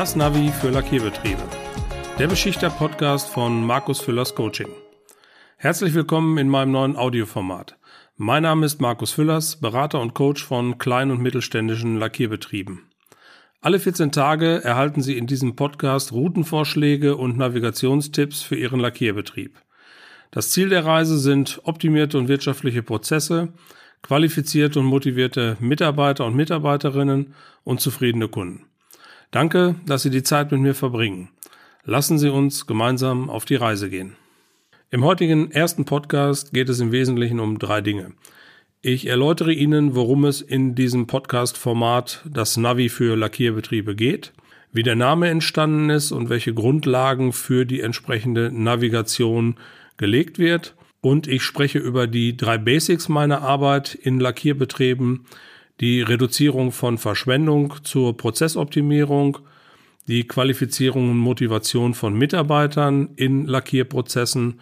Das Navi für Lackierbetriebe. Der Beschichter-Podcast von Markus Füllers Coaching. Herzlich willkommen in meinem neuen Audioformat. Mein Name ist Markus Füllers, Berater und Coach von kleinen und mittelständischen Lackierbetrieben. Alle 14 Tage erhalten Sie in diesem Podcast Routenvorschläge und Navigationstipps für Ihren Lackierbetrieb. Das Ziel der Reise sind optimierte und wirtschaftliche Prozesse, qualifizierte und motivierte Mitarbeiter und Mitarbeiterinnen und zufriedene Kunden. Danke, dass Sie die Zeit mit mir verbringen. Lassen Sie uns gemeinsam auf die Reise gehen. Im heutigen ersten Podcast geht es im Wesentlichen um drei Dinge. Ich erläutere Ihnen, worum es in diesem Podcast-Format das Navi für Lackierbetriebe geht, wie der Name entstanden ist und welche Grundlagen für die entsprechende Navigation gelegt wird. Und ich spreche über die drei Basics meiner Arbeit in Lackierbetrieben, die Reduzierung von Verschwendung zur Prozessoptimierung, die Qualifizierung und Motivation von Mitarbeitern in Lackierprozessen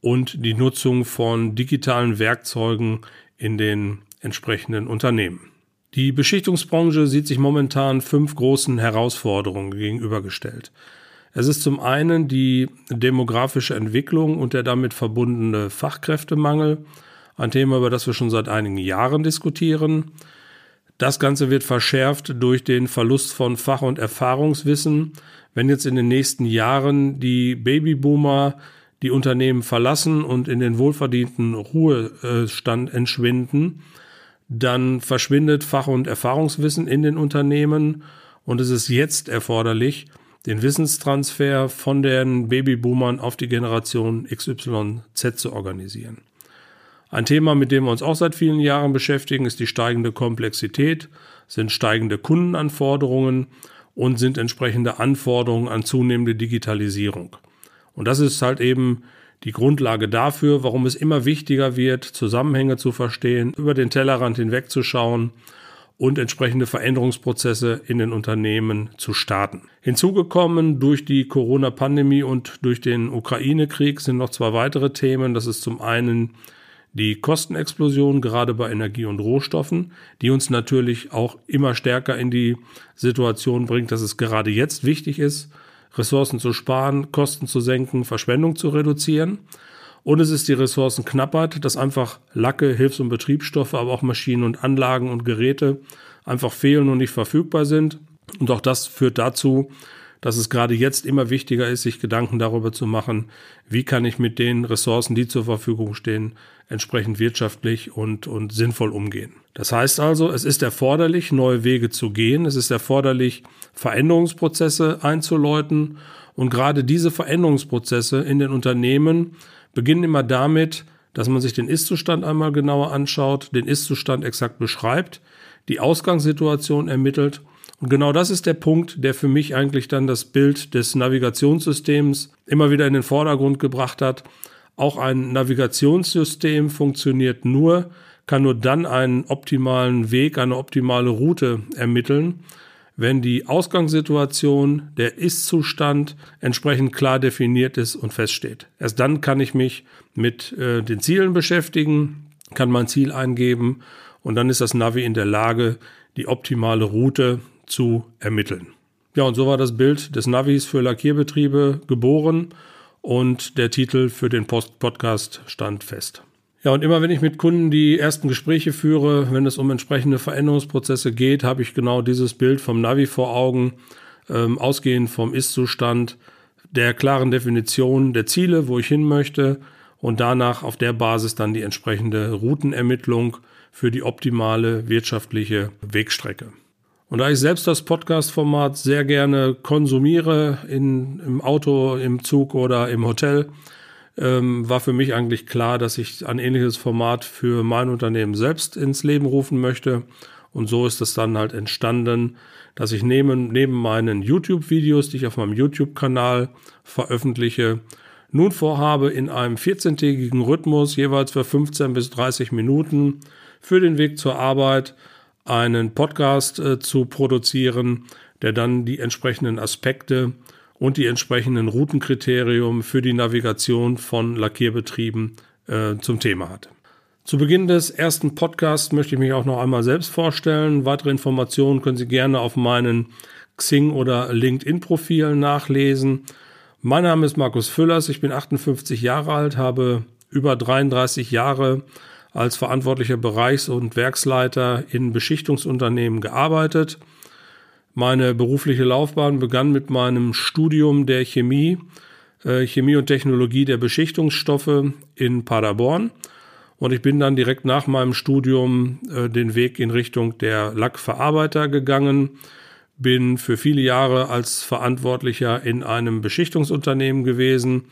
und die Nutzung von digitalen Werkzeugen in den entsprechenden Unternehmen. Die Beschichtungsbranche sieht sich momentan fünf großen Herausforderungen gegenübergestellt. Es ist zum einen die demografische Entwicklung und der damit verbundene Fachkräftemangel, ein Thema, über das wir schon seit einigen Jahren diskutieren. Das Ganze wird verschärft durch den Verlust von Fach- und Erfahrungswissen. Wenn jetzt in den nächsten Jahren die Babyboomer die Unternehmen verlassen und in den wohlverdienten Ruhestand entschwinden, dann verschwindet Fach- und Erfahrungswissen in den Unternehmen und es ist jetzt erforderlich, den Wissenstransfer von den Babyboomern auf die Generation XYZ zu organisieren. Ein Thema, mit dem wir uns auch seit vielen Jahren beschäftigen, ist die steigende Komplexität, sind steigende Kundenanforderungen und sind entsprechende Anforderungen an zunehmende Digitalisierung. Und das ist halt eben die Grundlage dafür, warum es immer wichtiger wird, Zusammenhänge zu verstehen, über den Tellerrand hinwegzuschauen und entsprechende Veränderungsprozesse in den Unternehmen zu starten. Hinzugekommen durch die Corona-Pandemie und durch den Ukraine-Krieg sind noch zwei weitere Themen. Das ist zum einen die Kostenexplosion gerade bei Energie und Rohstoffen, die uns natürlich auch immer stärker in die Situation bringt, dass es gerade jetzt wichtig ist, Ressourcen zu sparen, Kosten zu senken, Verschwendung zu reduzieren. Und es ist die Ressourcenknappheit, dass einfach Lacke, Hilfs- und Betriebsstoffe, aber auch Maschinen und Anlagen und Geräte einfach fehlen und nicht verfügbar sind. Und auch das führt dazu, dass es gerade jetzt immer wichtiger ist, sich Gedanken darüber zu machen, wie kann ich mit den Ressourcen, die zur Verfügung stehen, entsprechend wirtschaftlich und, und sinnvoll umgehen. Das heißt also, es ist erforderlich, neue Wege zu gehen. Es ist erforderlich, Veränderungsprozesse einzuläuten. Und gerade diese Veränderungsprozesse in den Unternehmen beginnen immer damit, dass man sich den Ist-Zustand einmal genauer anschaut, den Ist-Zustand exakt beschreibt, die Ausgangssituation ermittelt und genau das ist der Punkt, der für mich eigentlich dann das Bild des Navigationssystems immer wieder in den Vordergrund gebracht hat. Auch ein Navigationssystem funktioniert nur, kann nur dann einen optimalen Weg, eine optimale Route ermitteln, wenn die Ausgangssituation, der Ist-Zustand entsprechend klar definiert ist und feststeht. Erst dann kann ich mich mit äh, den Zielen beschäftigen, kann mein Ziel eingeben und dann ist das Navi in der Lage, die optimale Route zu ermitteln. Ja, und so war das Bild des Navis für Lackierbetriebe geboren und der Titel für den Post Podcast stand fest. Ja, und immer wenn ich mit Kunden die ersten Gespräche führe, wenn es um entsprechende Veränderungsprozesse geht, habe ich genau dieses Bild vom Navi vor Augen, ähm, ausgehend vom Ist-Zustand, der klaren Definition der Ziele, wo ich hin möchte und danach auf der Basis dann die entsprechende Routenermittlung für die optimale wirtschaftliche Wegstrecke. Und da ich selbst das Podcast-Format sehr gerne konsumiere, in, im Auto, im Zug oder im Hotel, ähm, war für mich eigentlich klar, dass ich ein ähnliches Format für mein Unternehmen selbst ins Leben rufen möchte. Und so ist es dann halt entstanden, dass ich neben, neben meinen YouTube-Videos, die ich auf meinem YouTube-Kanal veröffentliche, nun vorhabe, in einem 14-tägigen Rhythmus jeweils für 15 bis 30 Minuten für den Weg zur Arbeit einen Podcast äh, zu produzieren, der dann die entsprechenden Aspekte und die entsprechenden Routenkriterien für die Navigation von Lackierbetrieben äh, zum Thema hat. Zu Beginn des ersten Podcasts möchte ich mich auch noch einmal selbst vorstellen. Weitere Informationen können Sie gerne auf meinen Xing oder LinkedIn-Profilen nachlesen. Mein Name ist Markus Füllers, ich bin 58 Jahre alt, habe über 33 Jahre als verantwortlicher Bereichs- und Werksleiter in Beschichtungsunternehmen gearbeitet. Meine berufliche Laufbahn begann mit meinem Studium der Chemie, äh, Chemie und Technologie der Beschichtungsstoffe in Paderborn. Und ich bin dann direkt nach meinem Studium äh, den Weg in Richtung der Lackverarbeiter gegangen, bin für viele Jahre als Verantwortlicher in einem Beschichtungsunternehmen gewesen,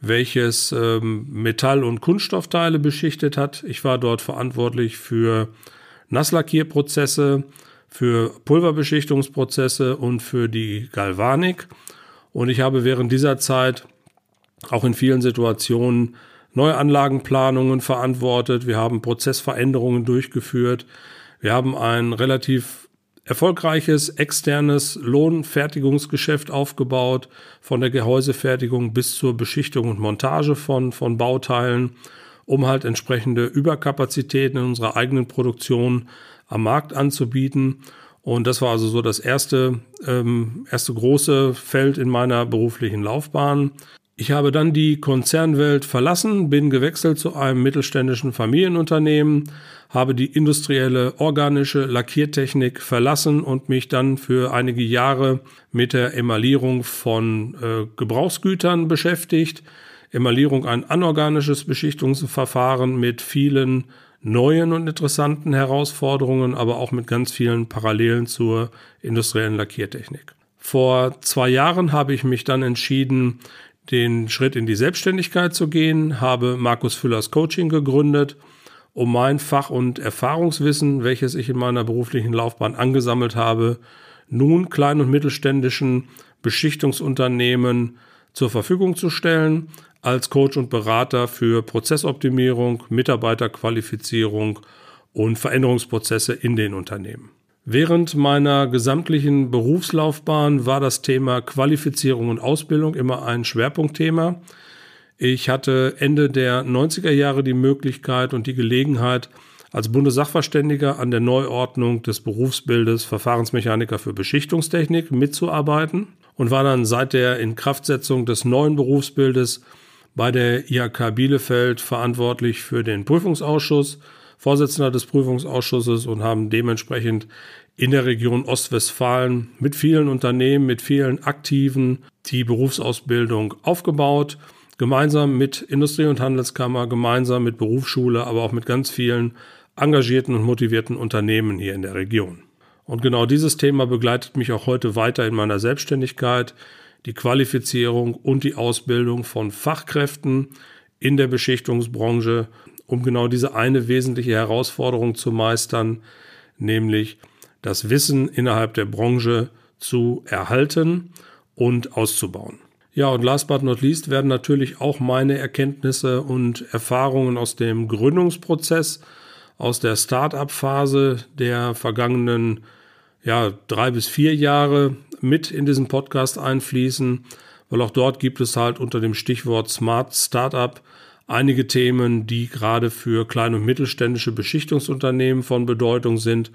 welches ähm, Metall- und Kunststoffteile beschichtet hat. Ich war dort verantwortlich für Nasslackierprozesse, für Pulverbeschichtungsprozesse und für die Galvanik. Und ich habe während dieser Zeit auch in vielen Situationen neue Anlagenplanungen verantwortet. Wir haben Prozessveränderungen durchgeführt. Wir haben ein relativ erfolgreiches externes Lohnfertigungsgeschäft aufgebaut, von der Gehäusefertigung bis zur Beschichtung und Montage von, von Bauteilen, um halt entsprechende Überkapazitäten in unserer eigenen Produktion am Markt anzubieten. Und das war also so das erste, ähm, erste große Feld in meiner beruflichen Laufbahn. Ich habe dann die Konzernwelt verlassen, bin gewechselt zu einem mittelständischen Familienunternehmen, habe die industrielle organische Lackiertechnik verlassen und mich dann für einige Jahre mit der Emaillierung von äh, Gebrauchsgütern beschäftigt. Emaillierung ein anorganisches Beschichtungsverfahren mit vielen neuen und interessanten Herausforderungen, aber auch mit ganz vielen Parallelen zur industriellen Lackiertechnik. Vor zwei Jahren habe ich mich dann entschieden, den Schritt in die Selbstständigkeit zu gehen, habe Markus Füllers Coaching gegründet, um mein Fach- und Erfahrungswissen, welches ich in meiner beruflichen Laufbahn angesammelt habe, nun klein- und mittelständischen Beschichtungsunternehmen zur Verfügung zu stellen, als Coach und Berater für Prozessoptimierung, Mitarbeiterqualifizierung und Veränderungsprozesse in den Unternehmen. Während meiner gesamtlichen Berufslaufbahn war das Thema Qualifizierung und Ausbildung immer ein Schwerpunktthema. Ich hatte Ende der 90er Jahre die Möglichkeit und die Gelegenheit, als Bundessachverständiger an der Neuordnung des Berufsbildes Verfahrensmechaniker für Beschichtungstechnik mitzuarbeiten und war dann seit der Inkraftsetzung des neuen Berufsbildes bei der IHK Bielefeld verantwortlich für den Prüfungsausschuss, Vorsitzender des Prüfungsausschusses und haben dementsprechend in der Region Ostwestfalen mit vielen Unternehmen, mit vielen Aktiven die Berufsausbildung aufgebaut, gemeinsam mit Industrie- und Handelskammer, gemeinsam mit Berufsschule, aber auch mit ganz vielen engagierten und motivierten Unternehmen hier in der Region. Und genau dieses Thema begleitet mich auch heute weiter in meiner Selbstständigkeit, die Qualifizierung und die Ausbildung von Fachkräften in der Beschichtungsbranche, um genau diese eine wesentliche Herausforderung zu meistern, nämlich das Wissen innerhalb der Branche zu erhalten und auszubauen. Ja, und last but not least werden natürlich auch meine Erkenntnisse und Erfahrungen aus dem Gründungsprozess, aus der Start-up-Phase der vergangenen ja, drei bis vier Jahre mit in diesen Podcast einfließen, weil auch dort gibt es halt unter dem Stichwort Smart Startup einige Themen, die gerade für kleine und mittelständische Beschichtungsunternehmen von Bedeutung sind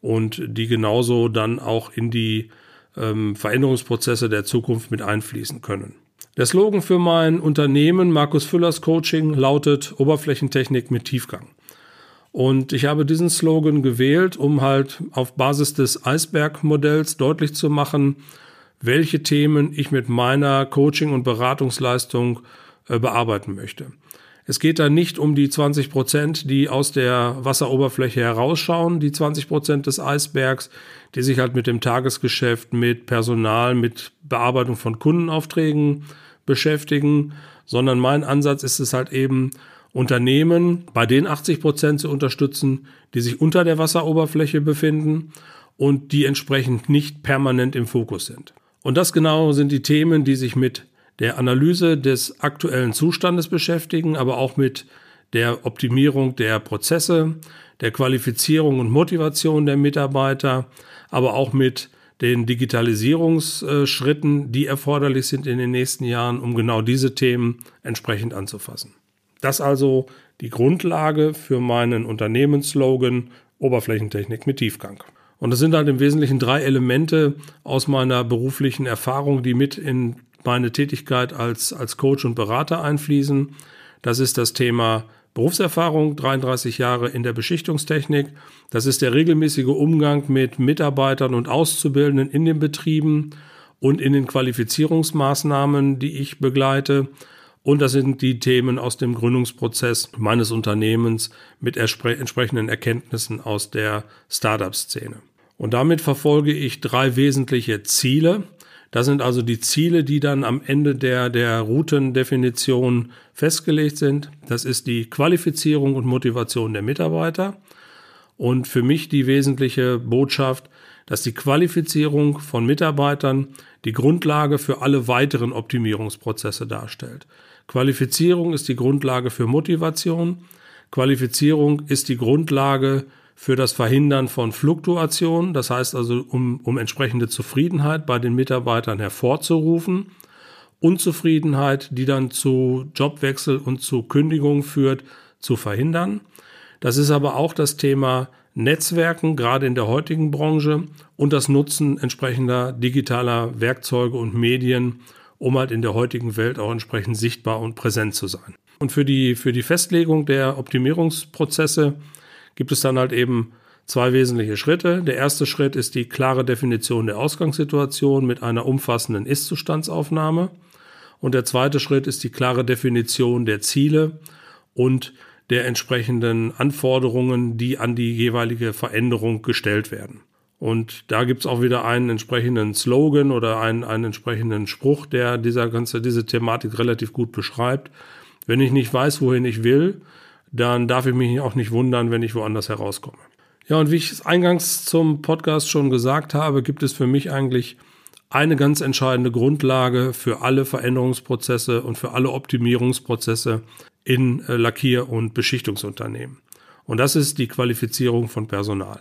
und die genauso dann auch in die ähm, Veränderungsprozesse der Zukunft mit einfließen können. Der Slogan für mein Unternehmen Markus Füllers Coaching lautet Oberflächentechnik mit Tiefgang. Und ich habe diesen Slogan gewählt, um halt auf Basis des Eisbergmodells deutlich zu machen, welche Themen ich mit meiner Coaching- und Beratungsleistung äh, bearbeiten möchte. Es geht da nicht um die 20 Prozent, die aus der Wasseroberfläche herausschauen, die 20 Prozent des Eisbergs, die sich halt mit dem Tagesgeschäft, mit Personal, mit Bearbeitung von Kundenaufträgen beschäftigen, sondern mein Ansatz ist es halt eben, Unternehmen bei den 80 Prozent zu unterstützen, die sich unter der Wasseroberfläche befinden und die entsprechend nicht permanent im Fokus sind. Und das genau sind die Themen, die sich mit der Analyse des aktuellen Zustandes beschäftigen, aber auch mit der Optimierung der Prozesse, der Qualifizierung und Motivation der Mitarbeiter, aber auch mit den Digitalisierungsschritten, die erforderlich sind in den nächsten Jahren, um genau diese Themen entsprechend anzufassen. Das also die Grundlage für meinen Unternehmensslogan Oberflächentechnik mit Tiefgang. Und das sind halt im Wesentlichen drei Elemente aus meiner beruflichen Erfahrung, die mit in meine Tätigkeit als, als Coach und Berater einfließen. Das ist das Thema Berufserfahrung, 33 Jahre in der Beschichtungstechnik. Das ist der regelmäßige Umgang mit Mitarbeitern und Auszubildenden in den Betrieben und in den Qualifizierungsmaßnahmen, die ich begleite. Und das sind die Themen aus dem Gründungsprozess meines Unternehmens mit entsprechenden Erkenntnissen aus der Startup-Szene. Und damit verfolge ich drei wesentliche Ziele. Das sind also die Ziele, die dann am Ende der, der Routendefinition festgelegt sind. Das ist die Qualifizierung und Motivation der Mitarbeiter. Und für mich die wesentliche Botschaft, dass die Qualifizierung von Mitarbeitern die Grundlage für alle weiteren Optimierungsprozesse darstellt. Qualifizierung ist die Grundlage für Motivation. Qualifizierung ist die Grundlage für das Verhindern von Fluktuation. Das heißt also, um, um entsprechende Zufriedenheit bei den Mitarbeitern hervorzurufen. Unzufriedenheit, die dann zu Jobwechsel und zu Kündigung führt, zu verhindern. Das ist aber auch das Thema Netzwerken, gerade in der heutigen Branche, und das Nutzen entsprechender digitaler Werkzeuge und Medien, um halt in der heutigen Welt auch entsprechend sichtbar und präsent zu sein. Und für die, für die Festlegung der Optimierungsprozesse gibt es dann halt eben zwei wesentliche Schritte. Der erste Schritt ist die klare Definition der Ausgangssituation mit einer umfassenden Ist-Zustandsaufnahme. Und der zweite Schritt ist die klare Definition der Ziele und der entsprechenden Anforderungen, die an die jeweilige Veränderung gestellt werden. Und da gibt's auch wieder einen entsprechenden Slogan oder einen, einen entsprechenden Spruch, der dieser ganze, diese Thematik relativ gut beschreibt. Wenn ich nicht weiß, wohin ich will, dann darf ich mich auch nicht wundern, wenn ich woanders herauskomme. Ja, und wie ich es eingangs zum Podcast schon gesagt habe, gibt es für mich eigentlich eine ganz entscheidende Grundlage für alle Veränderungsprozesse und für alle Optimierungsprozesse in äh, Lackier- und Beschichtungsunternehmen. Und das ist die Qualifizierung von Personal.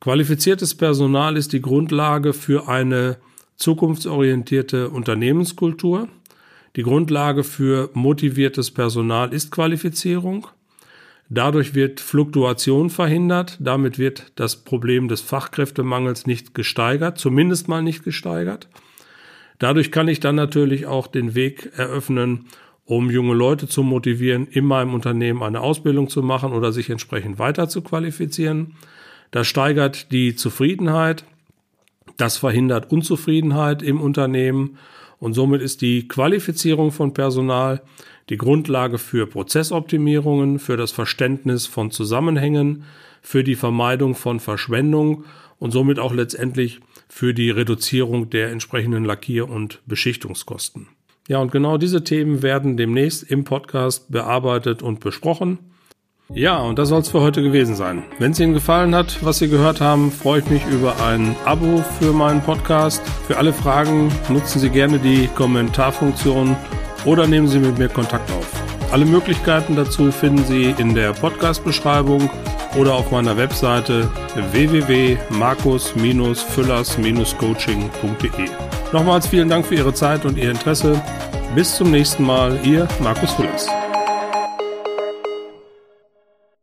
Qualifiziertes Personal ist die Grundlage für eine zukunftsorientierte Unternehmenskultur. Die Grundlage für motiviertes Personal ist Qualifizierung. Dadurch wird Fluktuation verhindert. Damit wird das Problem des Fachkräftemangels nicht gesteigert, zumindest mal nicht gesteigert. Dadurch kann ich dann natürlich auch den Weg eröffnen, um junge Leute zu motivieren, in meinem Unternehmen eine Ausbildung zu machen oder sich entsprechend weiter zu qualifizieren. Das steigert die Zufriedenheit, das verhindert Unzufriedenheit im Unternehmen und somit ist die Qualifizierung von Personal die Grundlage für Prozessoptimierungen, für das Verständnis von Zusammenhängen, für die Vermeidung von Verschwendung und somit auch letztendlich für die Reduzierung der entsprechenden Lackier- und Beschichtungskosten. Ja, und genau diese Themen werden demnächst im Podcast bearbeitet und besprochen. Ja, und das soll es für heute gewesen sein. Wenn es Ihnen gefallen hat, was Sie gehört haben, freue ich mich über ein Abo für meinen Podcast. Für alle Fragen nutzen Sie gerne die Kommentarfunktion oder nehmen Sie mit mir Kontakt auf. Alle Möglichkeiten dazu finden Sie in der Podcast-Beschreibung oder auf meiner Webseite www.markus-füllers-coaching.de. Nochmals vielen Dank für Ihre Zeit und Ihr Interesse. Bis zum nächsten Mal, Ihr Markus Füllers.